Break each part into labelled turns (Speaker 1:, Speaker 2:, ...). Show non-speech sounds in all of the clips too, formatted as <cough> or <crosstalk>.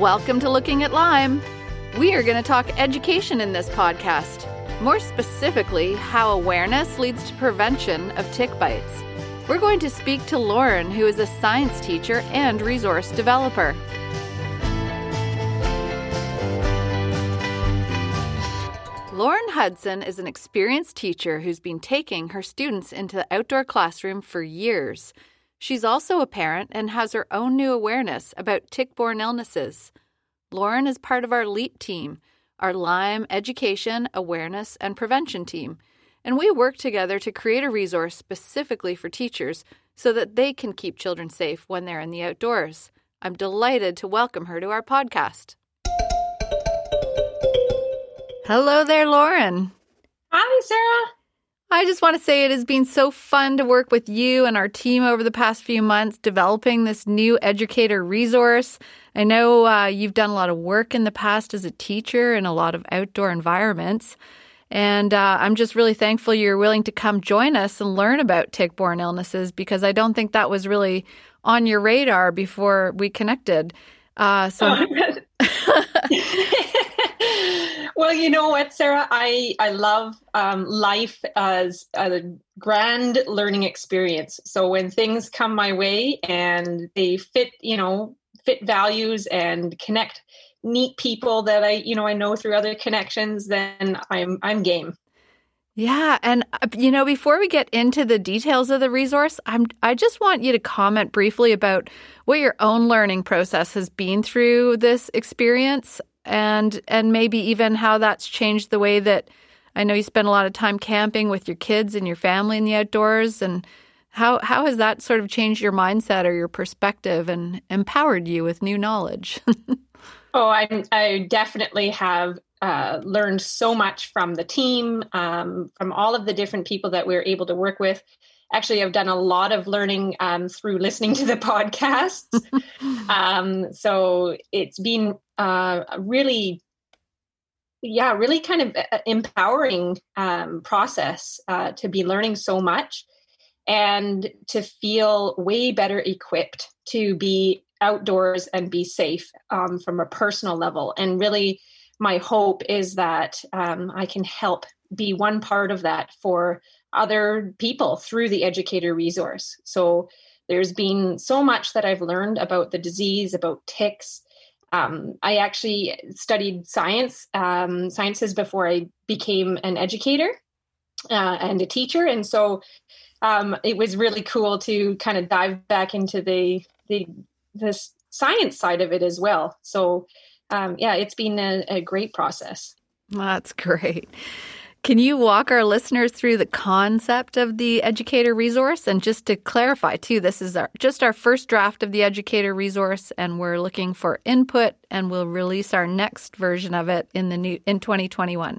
Speaker 1: Welcome to Looking at Lyme. We are going to talk education in this podcast. More specifically, how awareness leads to prevention of tick bites. We're going to speak to Lauren, who is a science teacher and resource developer. Lauren Hudson is an experienced teacher who's been taking her students into the outdoor classroom for years. She's also a parent and has her own new awareness about tick borne illnesses. Lauren is part of our LEAP team, our Lyme education, awareness, and prevention team, and we work together to create a resource specifically for teachers so that they can keep children safe when they're in the outdoors. I'm delighted to welcome her to our podcast. Hello there, Lauren.
Speaker 2: Hi, Sarah.
Speaker 1: I just want to say it has been so fun to work with you and our team over the past few months developing this new educator resource. I know uh, you've done a lot of work in the past as a teacher in a lot of outdoor environments. And uh, I'm just really thankful you're willing to come join us and learn about tick borne illnesses because I don't think that was really on your radar before we connected. Uh, so.
Speaker 2: Oh, <laughs> well, you know what, Sarah? I I love um, life as a grand learning experience. So when things come my way and they fit, you know, fit values and connect neat people that I, you know, I know through other connections, then I'm I'm game.
Speaker 1: Yeah, and uh, you know, before we get into the details of the resource, I'm I just want you to comment briefly about what your own learning process has been through this experience and and maybe even how that's changed the way that I know you spend a lot of time camping with your kids and your family in the outdoors and how how has that sort of changed your mindset or your perspective and empowered you with new knowledge? <laughs>
Speaker 2: oh, I I definitely have uh, learned so much from the team, um, from all of the different people that we are able to work with. Actually, I've done a lot of learning um, through listening to the podcasts. <laughs> um, so it's been uh, really yeah really kind of uh, empowering um, process uh, to be learning so much and to feel way better equipped to be outdoors and be safe um, from a personal level and really my hope is that um, i can help be one part of that for other people through the educator resource so there's been so much that i've learned about the disease about ticks um, I actually studied science, um, sciences before I became an educator uh, and a teacher, and so um, it was really cool to kind of dive back into the the the science side of it as well. So um, yeah, it's been a, a great process.
Speaker 1: That's great. Can you walk our listeners through the concept of the educator resource? And just to clarify, too, this is our, just our first draft of the educator resource, and we're looking for input, and we'll release our next version of it in the new in 2021.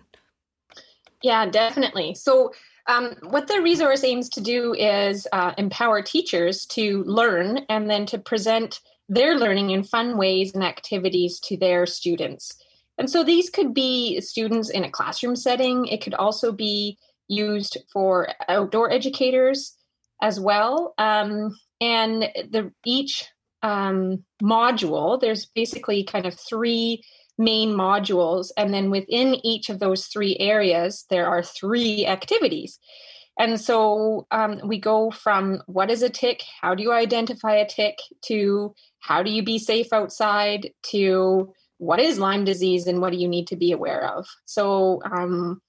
Speaker 2: Yeah, definitely. So, um, what the resource aims to do is uh, empower teachers to learn and then to present their learning in fun ways and activities to their students. And so these could be students in a classroom setting. It could also be used for outdoor educators as well. Um, and the each um, module, there's basically kind of three main modules, and then within each of those three areas, there are three activities. And so um, we go from what is a tick, how do you identify a tick, to how do you be safe outside, to what is Lyme disease and what do you need to be aware of. So um,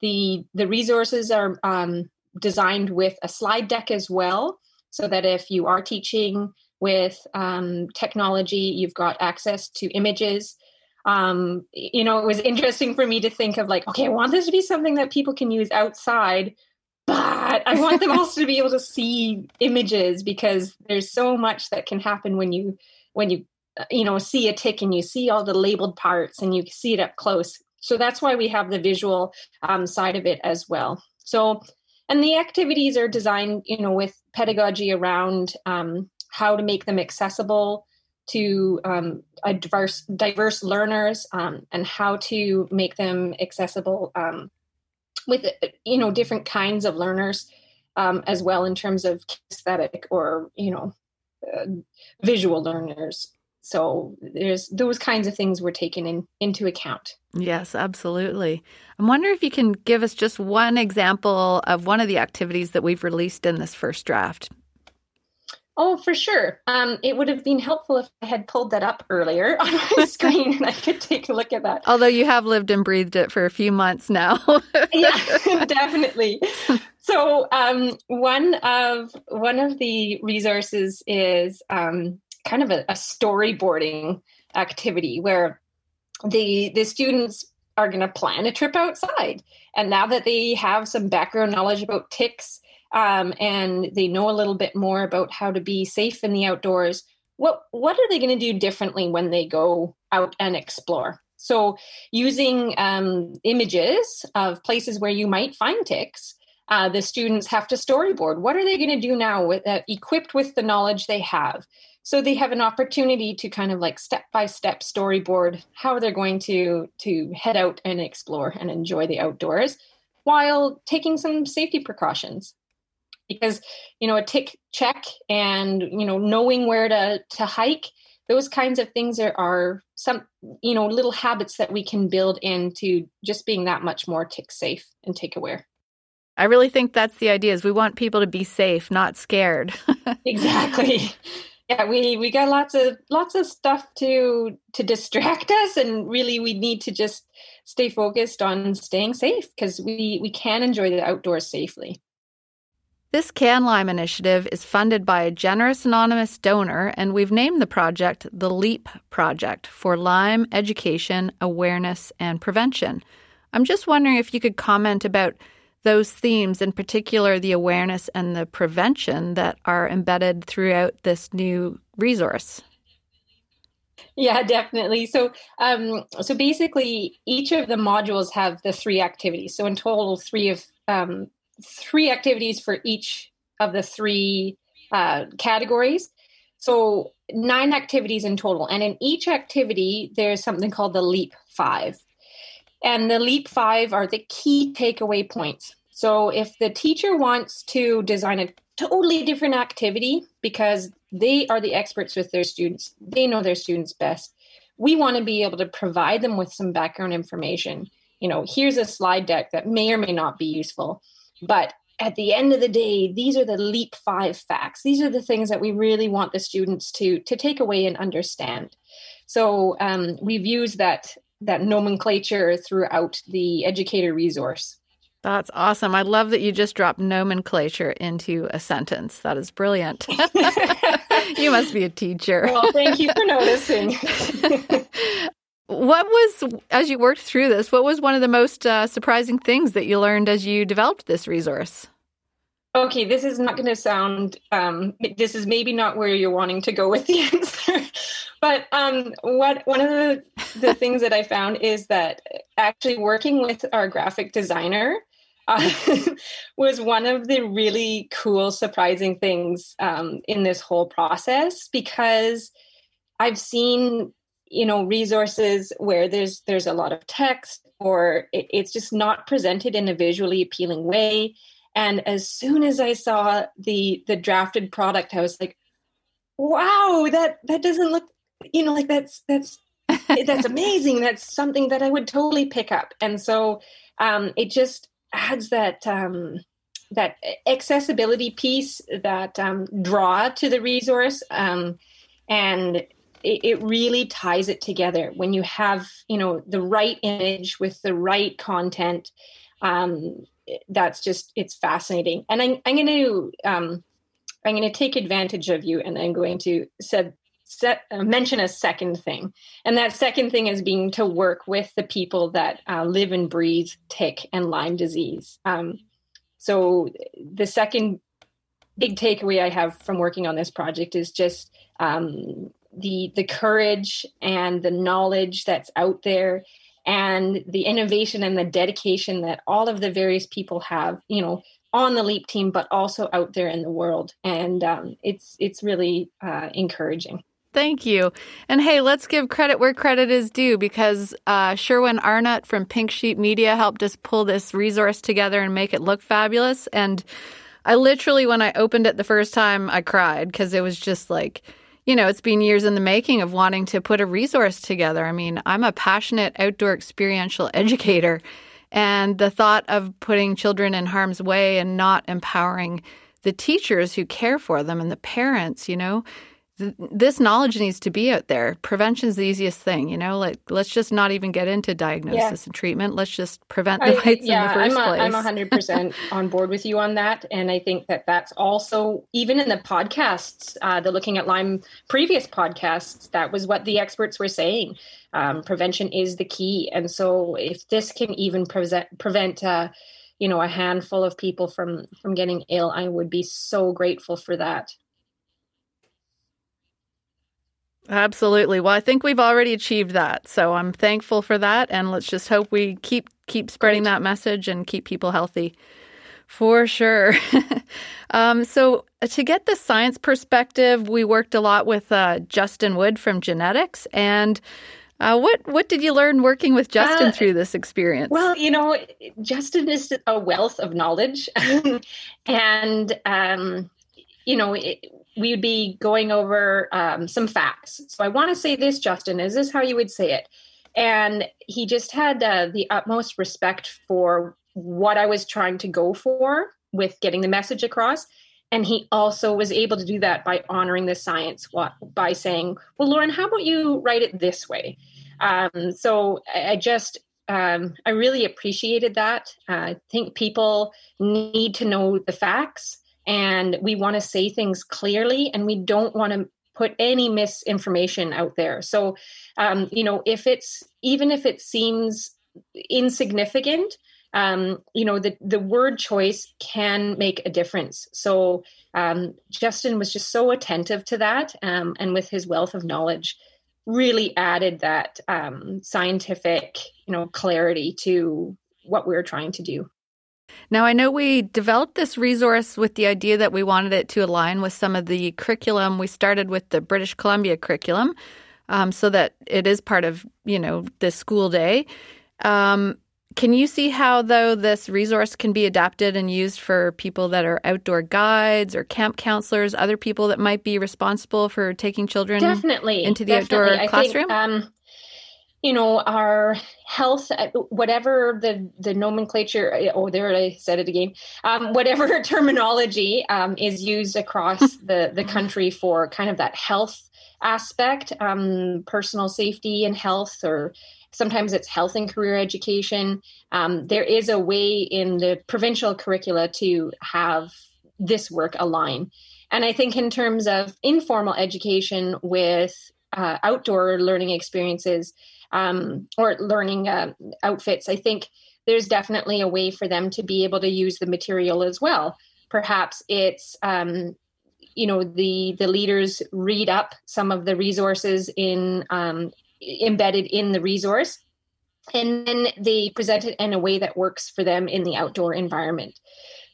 Speaker 2: the the resources are um, designed with a slide deck as well, so that if you are teaching with um, technology, you've got access to images. Um, you know, it was interesting for me to think of like, okay, I want this to be something that people can use outside, but I want them also to be able to see images because there's so much that can happen when you when you you know see a tick and you see all the labeled parts and you see it up close. So that's why we have the visual um, side of it as well. So and the activities are designed you know with pedagogy around um, how to make them accessible to um, diverse diverse learners um, and how to make them accessible um, with you know different kinds of learners um, as well in terms of aesthetic or you know uh, visual learners So there's those kinds of things were taken in, into account.
Speaker 1: Yes, absolutely. I'm wondering if you can give us just one example of one of the activities that we've released in this first draft.
Speaker 2: Oh, for sure. Um, it would have been helpful if I had pulled that up earlier <laughs> on my <laughs> screen and I could take a look at that.
Speaker 1: Although you have lived and breathed it for a few months now. <laughs>
Speaker 2: yeah, definitely. So um, one of one of the resources is um, kind of a, a storyboarding activity where the the students are going to plan a trip outside, and now that they have some background knowledge about ticks um, and they know a little bit more about how to be safe in the outdoors what what are they going to do differently when they go out and explore? So using um, images of places where you might find ticks uh, the students have to storyboard. What are they going to do now with uh, equipped with the knowledge they have so they have an opportunity to kind of like step by step storyboard how they're going to to head out and explore and enjoy the outdoors while taking some safety precautions. Because you know a tick check and you know knowing where to to hike those kinds of things are, are some you know little habits that we can build into just being that much more tick safe and tick aware.
Speaker 1: I really think that's the idea is we want people to be safe not scared. <laughs>
Speaker 2: Exactly yeah we we got lots of lots of stuff to to distract <laughs> us and really we need to just stay focused on staying safe because we we can enjoy the outdoors safely
Speaker 1: this CanLyme initiative is funded by a generous anonymous donor, and we've named the project the LEAP Project for Lyme Education, Awareness, and Prevention. I'm just wondering if you could comment about those themes, in particular the awareness and the prevention that are embedded throughout this new resource.
Speaker 2: Yeah, definitely. So, um, so basically, each of the modules have the three activities. So, in total, three of um, three activities for each of the three uh, categories. So nine activities in total. And in each activity, there's something called the LEAP five. And the LEAP five are the key takeaway points. So if the teacher wants to design a totally different activity because they are the experts with their students, they know their students best. We want to be able to provide them with some background information. You know, here's a slide deck that may or may not be useful but at the end of the day, these are the leap five facts. These are the things that we really want the students to to take away and understand. So um, we've used that that nomenclature throughout the educator resource.
Speaker 1: That's awesome. I love that you just dropped nomenclature into a sentence. That is brilliant. <laughs> you must be a teacher.
Speaker 2: Well, thank you for noticing. <laughs>
Speaker 1: What was, as you worked through this, what was one of the most uh, surprising things that you learned as you developed this resource?
Speaker 2: Okay, this is not going to sound, um, this is maybe not where you're wanting to go with the <laughs> answer. but um, what one of the, the things that I found is that actually working with our graphic designer uh, <laughs> was one of the really cool, surprising things um, in this whole process because I've seen you know resources where there's there's a lot of text or it, it's just not presented in a visually appealing way and as soon as i saw the the drafted product i was like wow that that doesn't look you know like that's that's <laughs> that's amazing. That's something that i would totally pick up. And so um it just adds that um that accessibility piece that um draw to the resource. Um and it, it really ties it together. When you have you know the right image with the right content um, that's just it's fascinating. And i'm, I'm going to um, i'm going to take advantage of you and i'm going to set, set, uh, mention a second thing. And that second thing is being to work with the people that uh, live and breathe tick and lyme disease. Um, so the second big takeaway i have from working on this project is just um, the the courage and the knowledge that's out there and the innovation and the dedication that all of the various people have you know on the leap team but also out there in the world and um, it's it's really uh, encouraging
Speaker 1: Thank you. And hey, let's give credit where credit is due because uh, Sherwin Arnott from Pink Sheep Media helped us pull this resource together and make it look fabulous. And I literally, when I opened it the first time, I cried because it was just like, you know, it's been years in the making of wanting to put a resource together. I mean, I'm a passionate outdoor experiential <laughs> educator, and the thought of putting children in harm's way and not empowering the teachers who care for them and the parents, you know, this knowledge needs to be out there. Prevention's the easiest thing, you know. Like, let's just not even get into diagnosis yeah. and treatment. Let's just prevent the bites yeah, in the 1st
Speaker 2: place. I'm hundred percent <laughs> on board with you on that, and I think that that's also even in the podcasts, uh, the looking at Lyme previous podcasts, that was what the experts were saying. Um, prevention is the key, and so if this can even prevent prevent. Uh, you know, a handful of people from from getting ill, I would be so grateful for that.
Speaker 1: Absolutely. Well, I think we've already achieved that. So I'm thankful for that and let's just hope we keep keep spreading that message and keep people healthy. For sure. <laughs> um, so, uh, to get the science perspective, we worked a lot with uh, Justin Wood from Geneticks. And uh, what what did you learn working with Justin uh, through this experience?
Speaker 2: Well, you know, Justin is a wealth of knowledge, <laughs> and um, you know, it, we would be going over um, some facts. So I want to say this, Justin. Is this how you would say it? And he just had uh, the utmost respect for what I was trying to go for with getting the message across. And he also was able to do that by honoring the science by saying, Well, Lauren, how about you write it this way? Um, so I just, um, I really appreciated that. Uh, I think people need to know the facts and we want to say things clearly and we don't want to put any misinformation out there. So um, you know if it's even if it seems insignificant um, you know the the word choice can make a difference. So um, justin was just so attentive to that um, and with his wealth of knowledge really added that um, scientific you know clarity to what we we're trying to do
Speaker 1: now, I know we developed this resource with the idea that we wanted it to align with some of the curriculum. We started with the British Columbia curriculum um, so that it is part of, you know, the school day. Um, can you see how, though, this resource can be adapted and used for people that are outdoor guides or camp counselors, other people that might be responsible for taking children
Speaker 2: definitely
Speaker 1: into the
Speaker 2: definitely.
Speaker 1: outdoor classroom?
Speaker 2: Think, um, you know our health uh, whatever the the nomenclature uh, oh there i said it again. Um, whatever <laughs> terminology um, is used across <laughs> the the country for kind of that health aspect um, personal safety and health or sometimes it's health and career education. Um, there is a way in the provincial curricula to have this work align. And i think in terms of informal education with uh, outdoor learning experiences um, or learning uh, outfits, I think there's definitely a way for them to be able to use the material as well. Perhaps it's um, you know the the leaders read up some of the resources in um, embedded in the resource and then they present it in a way that works for them in the outdoor environment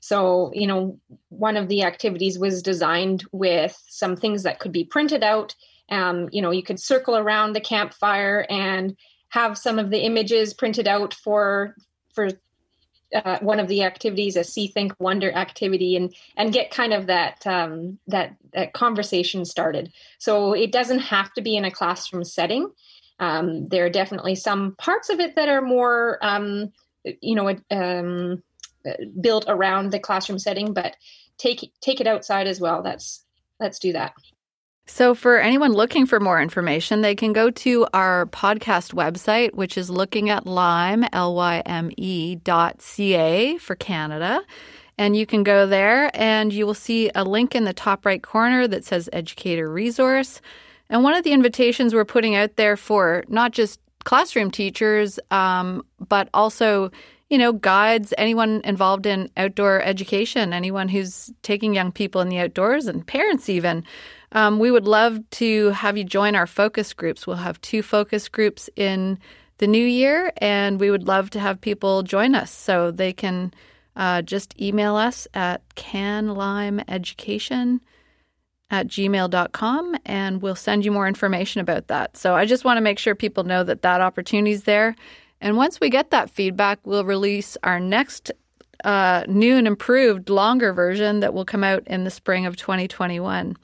Speaker 2: so you know one of the activities was designed with some things that could be printed out um, you know, you could circle around the campfire and have some of the images printed out for for uh, one of the activities, a see, think, wonder activity, and and get kind of that um, that that conversation started. So it doesn't have to be in a classroom setting. Um, there are definitely some parts of it that are more, um, you know, um, built around the classroom setting, but take take it outside as well. That's let's do that.
Speaker 1: So, for anyone looking for more information, they can go to our podcast website, which is looking at Lyme, L Y M E dot C A for Canada. And you can go there and you will see a link in the top right corner that says Educator Resource. And one of the invitations we're putting out there for not just classroom teachers, um, but also you know, guides, anyone involved in outdoor education, anyone who's taking young people in the outdoors, and parents even. Um, we would love to have you join our focus groups. We'll have two focus groups in the new year, and we would love to have people join us. So they can uh, just email us at canlymeeducation at gmail.com and we'll send you more information about that. So I just want to make sure people know that that opportunity is there. And once we get that feedback, we'll release our next uh, new and improved, longer version that will come out in the spring of 2021.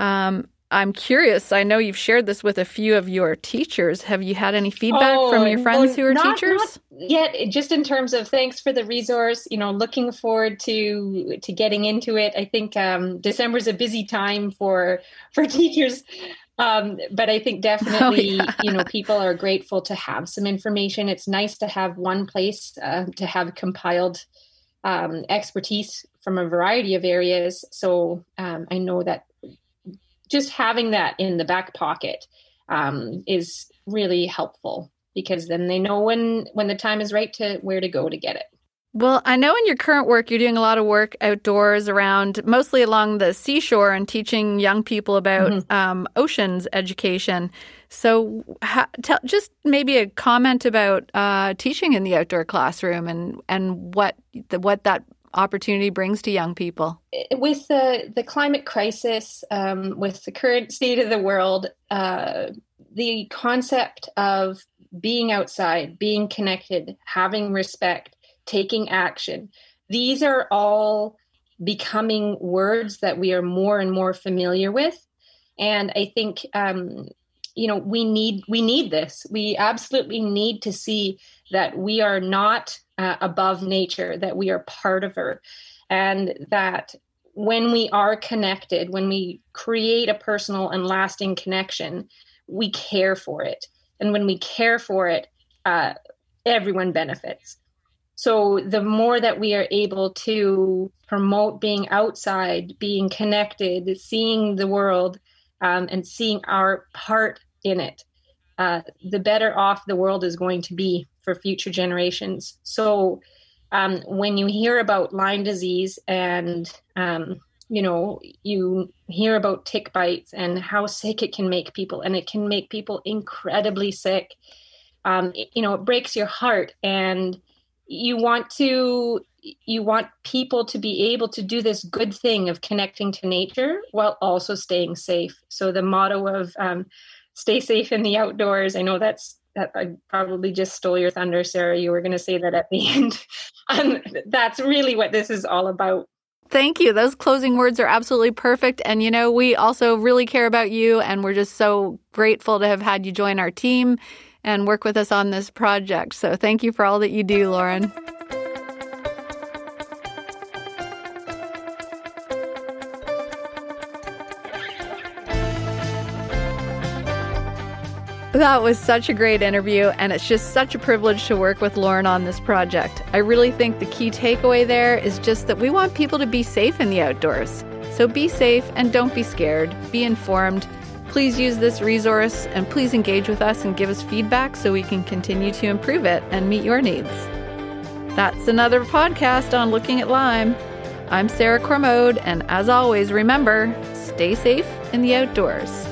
Speaker 1: Um, I'm curious. I know you've shared this with a few of your teachers. Have you had any feedback oh, from your friends who are not, teachers?
Speaker 2: Not yet, just in terms of thanks for the resource. You know, looking forward to to getting into it. I think um, December is a busy time for for <laughs> teachers. Um, but I think <laughs> definitely, oh, yeah. you know, people are grateful to have some information. It's nice to have one place uh, to have compiled um, expertise from a variety of areas. So um, I know that just having that in the back pocket um, is really helpful because then they know when when the time is right to where to go to get it.
Speaker 1: Well, I know in your current work, you're doing a lot of work outdoors around, mostly along the seashore and teaching young people about mm-hmm. um, oceans education. So, ha- tell, just maybe a comment about uh, teaching in the outdoor classroom and, and what the, what that opportunity brings to young people?
Speaker 2: With the, the climate crisis, um, with the current state of the world, uh, the concept of being outside, being connected, having respect, taking action, these are all becoming words that we are more and more familiar with. And I think um, you know we need we need this. We absolutely need to see that we are not uh, above nature that we are part of her and that when we are connected when we create a personal and lasting connection we care for it. And when we care for it uh, everyone benefits. So the more that we are able to promote being outside being connected seeing the world um, and seeing our part in it, uh, the better off the world is going to be for future generations. So um, when you hear about Lyme disease and um, you know you hear about tick bites and how sick it can make people, and it can make people incredibly sick. Um, it, you know, it breaks your heart, and you want to you want people to be able to do this good thing of connecting to nature while also staying safe. So the motto of um, "Stay safe in the outdoors." I know that's that I probably just stole your thunder, Sarah. You were going to say that at the <laughs> end. um, that's really what this is all about.
Speaker 1: Thank you. Those closing words are absolutely perfect. And, you know, we also really care about you, and we're just so grateful to have had you join our team and work with us on this project. So, thank you for all that you do, Lauren. That was such a great interview, and it's just such a privilege to work with Lauren on this project. I really think the key takeaway there is just that we want people to be safe in the outdoors. So be safe and don't be scared. Be informed. Please use this resource and please engage with us and give us feedback so we can continue to improve it and meet your needs. That's another podcast on Looking at Lyme. I'm Sarah Cormode, and as always, remember stay safe in the outdoors.